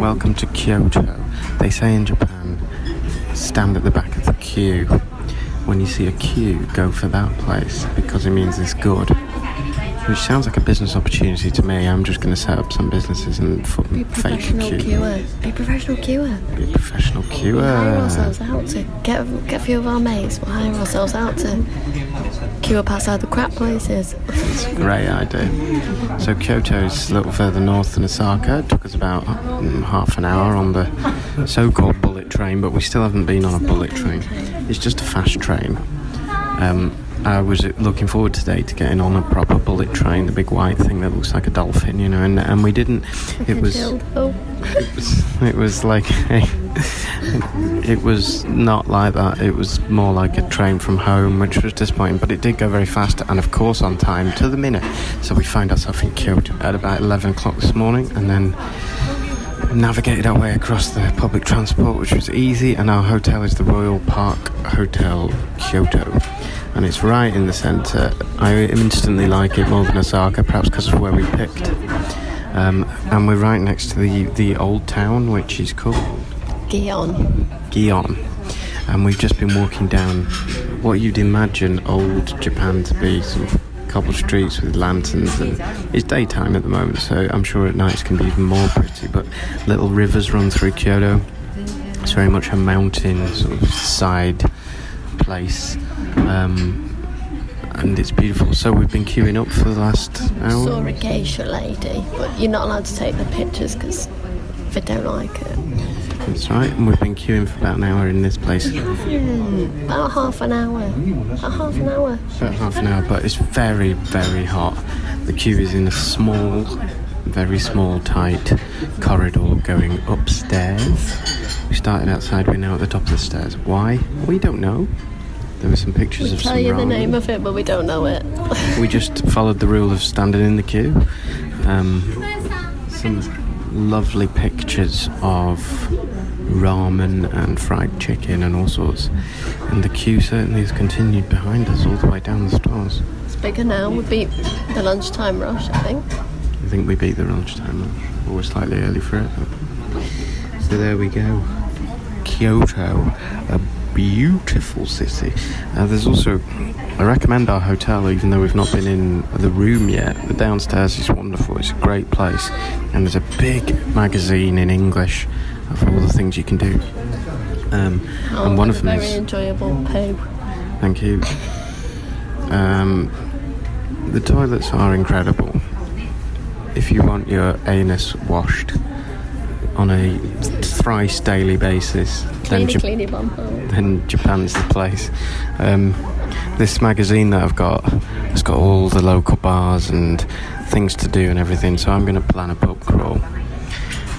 Welcome to Kyoto. They say in Japan, stand at the back of the queue. When you see a queue, go for that place because it means it's good. Which sounds like a business opportunity to me. I'm just going to set up some businesses and f- Be fake queue. Be a professional queuer. Be a professional We'll hire ourselves out to get, get a few of our mates. We'll hire ourselves out to queue up outside the crap places. It's a great idea. So Kyoto's a little further north than Osaka. It took us about mm, half an hour on the so-called bullet train, but we still haven't been on a bullet train. It's just a fast train. Um, I was looking forward today to getting on a proper bullet train, the big white thing that looks like a dolphin, you know, and, and we didn't. It was it was, it was like a, it was not like that. It was more like a train from home, which was disappointing. But it did go very fast, and of course on time to the minute. So we found ourselves in Kyoto at about eleven o'clock this morning, and then navigated our way across the public transport, which was easy. And our hotel is the Royal Park Hotel Kyoto. And it's right in the centre. I instantly like it more than Osaka, perhaps because of where we picked. Um, and we're right next to the the old town, which is called Gion. Gion. And we've just been walking down what you'd imagine old Japan to be, sort of cobble streets with lanterns. And it's daytime at the moment, so I'm sure at night nights can be even more pretty. But little rivers run through Kyoto. It's very much a mountain sort of side place. Um, and it's beautiful. So we've been queuing up for the last hour. Saw a geisha lady, but you're not allowed to take the pictures because they don't like it. That's right, and we've been queuing for about an hour in this place. About half an hour. About half an hour. About half an hour, but it's very, very hot. The queue is in a small, very small, tight corridor going upstairs. We started outside, we're now at the top of the stairs. Why? We don't know. There were some pictures We of tell some you the ramen. name of it, but we don't know it. We just followed the rule of standing in the queue. Um, some lovely pictures of ramen and fried chicken and all sorts. And the queue certainly has continued behind us all the way down the stairs. It's bigger now. We beat the lunchtime rush, I think. I think we beat the lunchtime rush. Or we're slightly early for it. So there we go. Kyoto, a beautiful city. Uh, there's also, I recommend our hotel, even though we've not been in the room yet. The downstairs is wonderful. It's a great place, and there's a big magazine in English of all the things you can do. Um, and one of them Oh, very is enjoyable poo. Thank you. Um, the toilets are incredible. If you want your anus washed on a thrice daily basis, then, Cleany, Jap- cleany bum then Japan's the place. Um, this magazine that I've got has got all the local bars and things to do and everything, so I'm going to plan a pub crawl.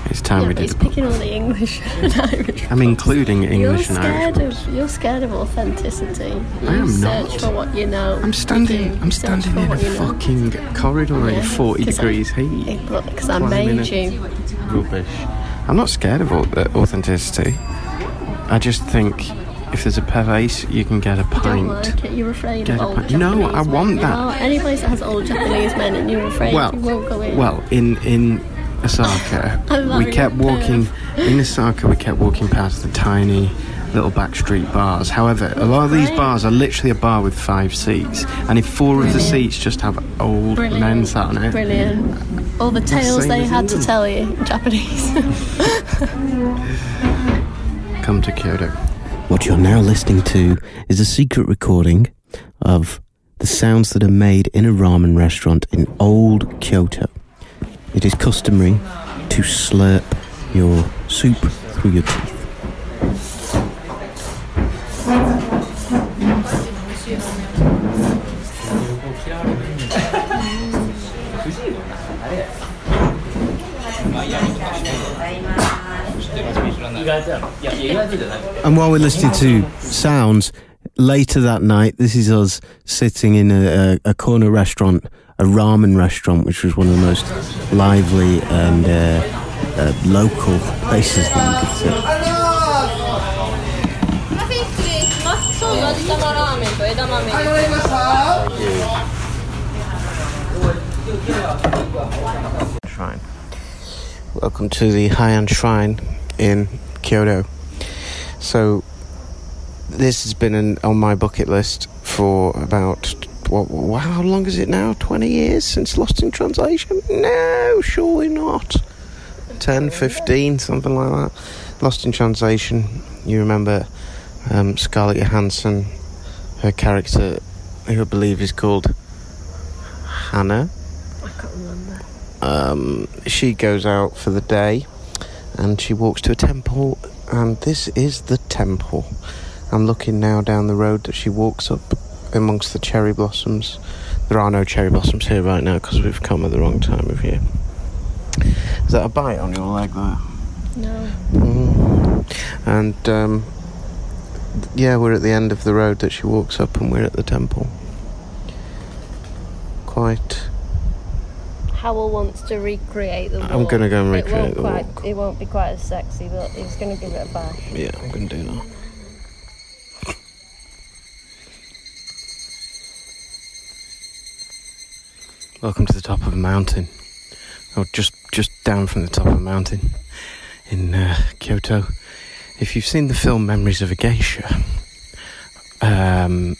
It's time Yeah, we did he's picking all the English and Irish. I'm including You're English and Irish. scared of you're scared of authenticity. You I am search not. for what you know. I'm standing. do. I'm standing in a what you know. fucking corridor in Yeah, 40 'cause I- degrees heat. Because I 20 made minutes. you. Rubbish. I'm not scared of uh, authenticity. I just think if there's a place you can get a don't pint. like it. You're afraid Get of a old pint. Japanese No, I men. want You that. Any place that has old Japanese men and you're afraid well, you won't go in. well, in in Osaka, we kept walking. In Osaka, we kept walking past the tiny little backstreet bars. However, a lot of these bars are literally a bar with five seats, and if four of the seats just have old Brilliant. men sat on it, Brilliant. All the tales same they as had to tell you in Japanese. come to Kyoto. What you're now listening to is a secret recording of the sounds that are made in a ramen restaurant in old Kyoto. It is customary to slurp your soup through your teeth. And while we're listening to sounds, later that night, this is us sitting in a, a, a corner restaurant, a ramen restaurant, which was one of the most lively and uh, uh, local places that you could sit. カフ Shrine. Welcome to the Heian Shrine in Kyoto. So, this has been an, on my bucket list for about what, how long is it now? 20 years since Lost in Translation? No, surely not. 10, 15, something like that. Lost in Translation, you remember um, Scarlett Johansson, her character, who I believe is called Hannah. Um, she goes out for the day and she walks to a temple and this is the temple. I'm looking now down the road that she walks up amongst the cherry blossoms. There are no cherry blossoms here right now because we've come at the wrong time of year. Is that a bite on your leg there? No. Mm. and um, yeah we're at the end of the road that she walks up and we're at the temple. Quite Hywel wants to recreate the. I'm gonna go and It recreate the quite. walk. It won't be quite as sexy, but he's gonna give it a bash. Yeah, I'm to do that. Welcome to the top of a mountain, or just just down from the top of a mountain in uh, Kyoto. If you've seen the film Memories of a Geisha, um,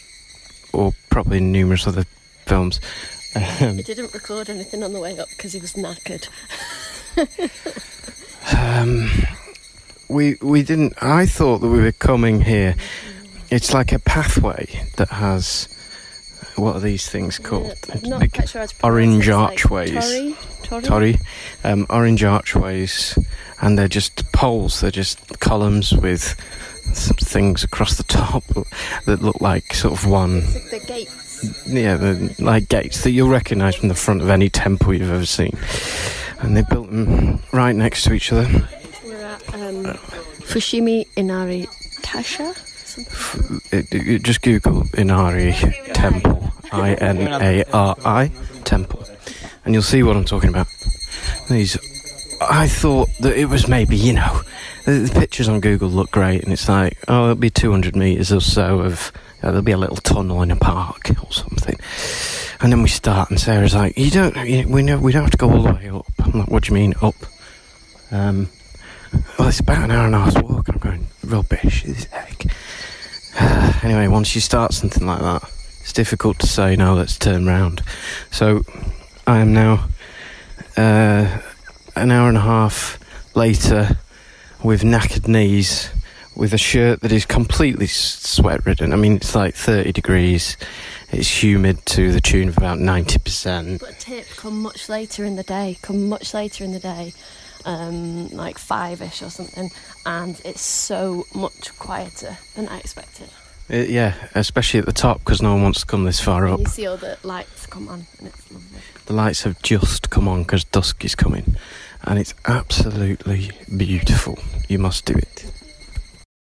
or probably numerous other films, um, He didn't record anything on the way up because he was knackered. Um, we we didn't. I thought that we were coming here. It's like a pathway that has what are these things called? The quite sure how to pronounce orange like archways. Torii? Torii? Um, orange archways, and they're just poles. They're just columns with some things across the top that look like sort of one. It's like the gates. Yeah, the, like gates that you'll recognise from the front of any temple you've ever seen. And they built them right next to each other. We're at um, Fushimi Inari Taisha. Something. it, it- just Google Inari Temple, I N A R I Temple, and you'll see what I'm talking about. These, I thought that it was maybe you know, the, the pictures on Google look great, and it's like oh, it'll be 200 meters or so of uh, there'll be a little tunnel in a park or something, and then we start, and Sarah's like, you don't, you, we know we don't have to go all the way up. I'm like, what do you mean up? Um, well, it's about an hour and a half's walk, I'm going rubbish. This heck. anyway, once you start something like that, it's difficult to say, now let's turn round. So I am now uh, an hour and a half later with knackered knees, with a shirt that is completely sweat ridden. I mean, it's like 30 degrees, it's humid to the tune of about 90%. But tip, come much later in the day. Come much later in the day. Um, like five-ish or something, and it's so much quieter than I expected. Uh, yeah, especially at the top because no one wants to come this far up. You see all the lights come on, and it's lovely. The lights have just come on because dusk is coming, and it's absolutely beautiful. You must do it.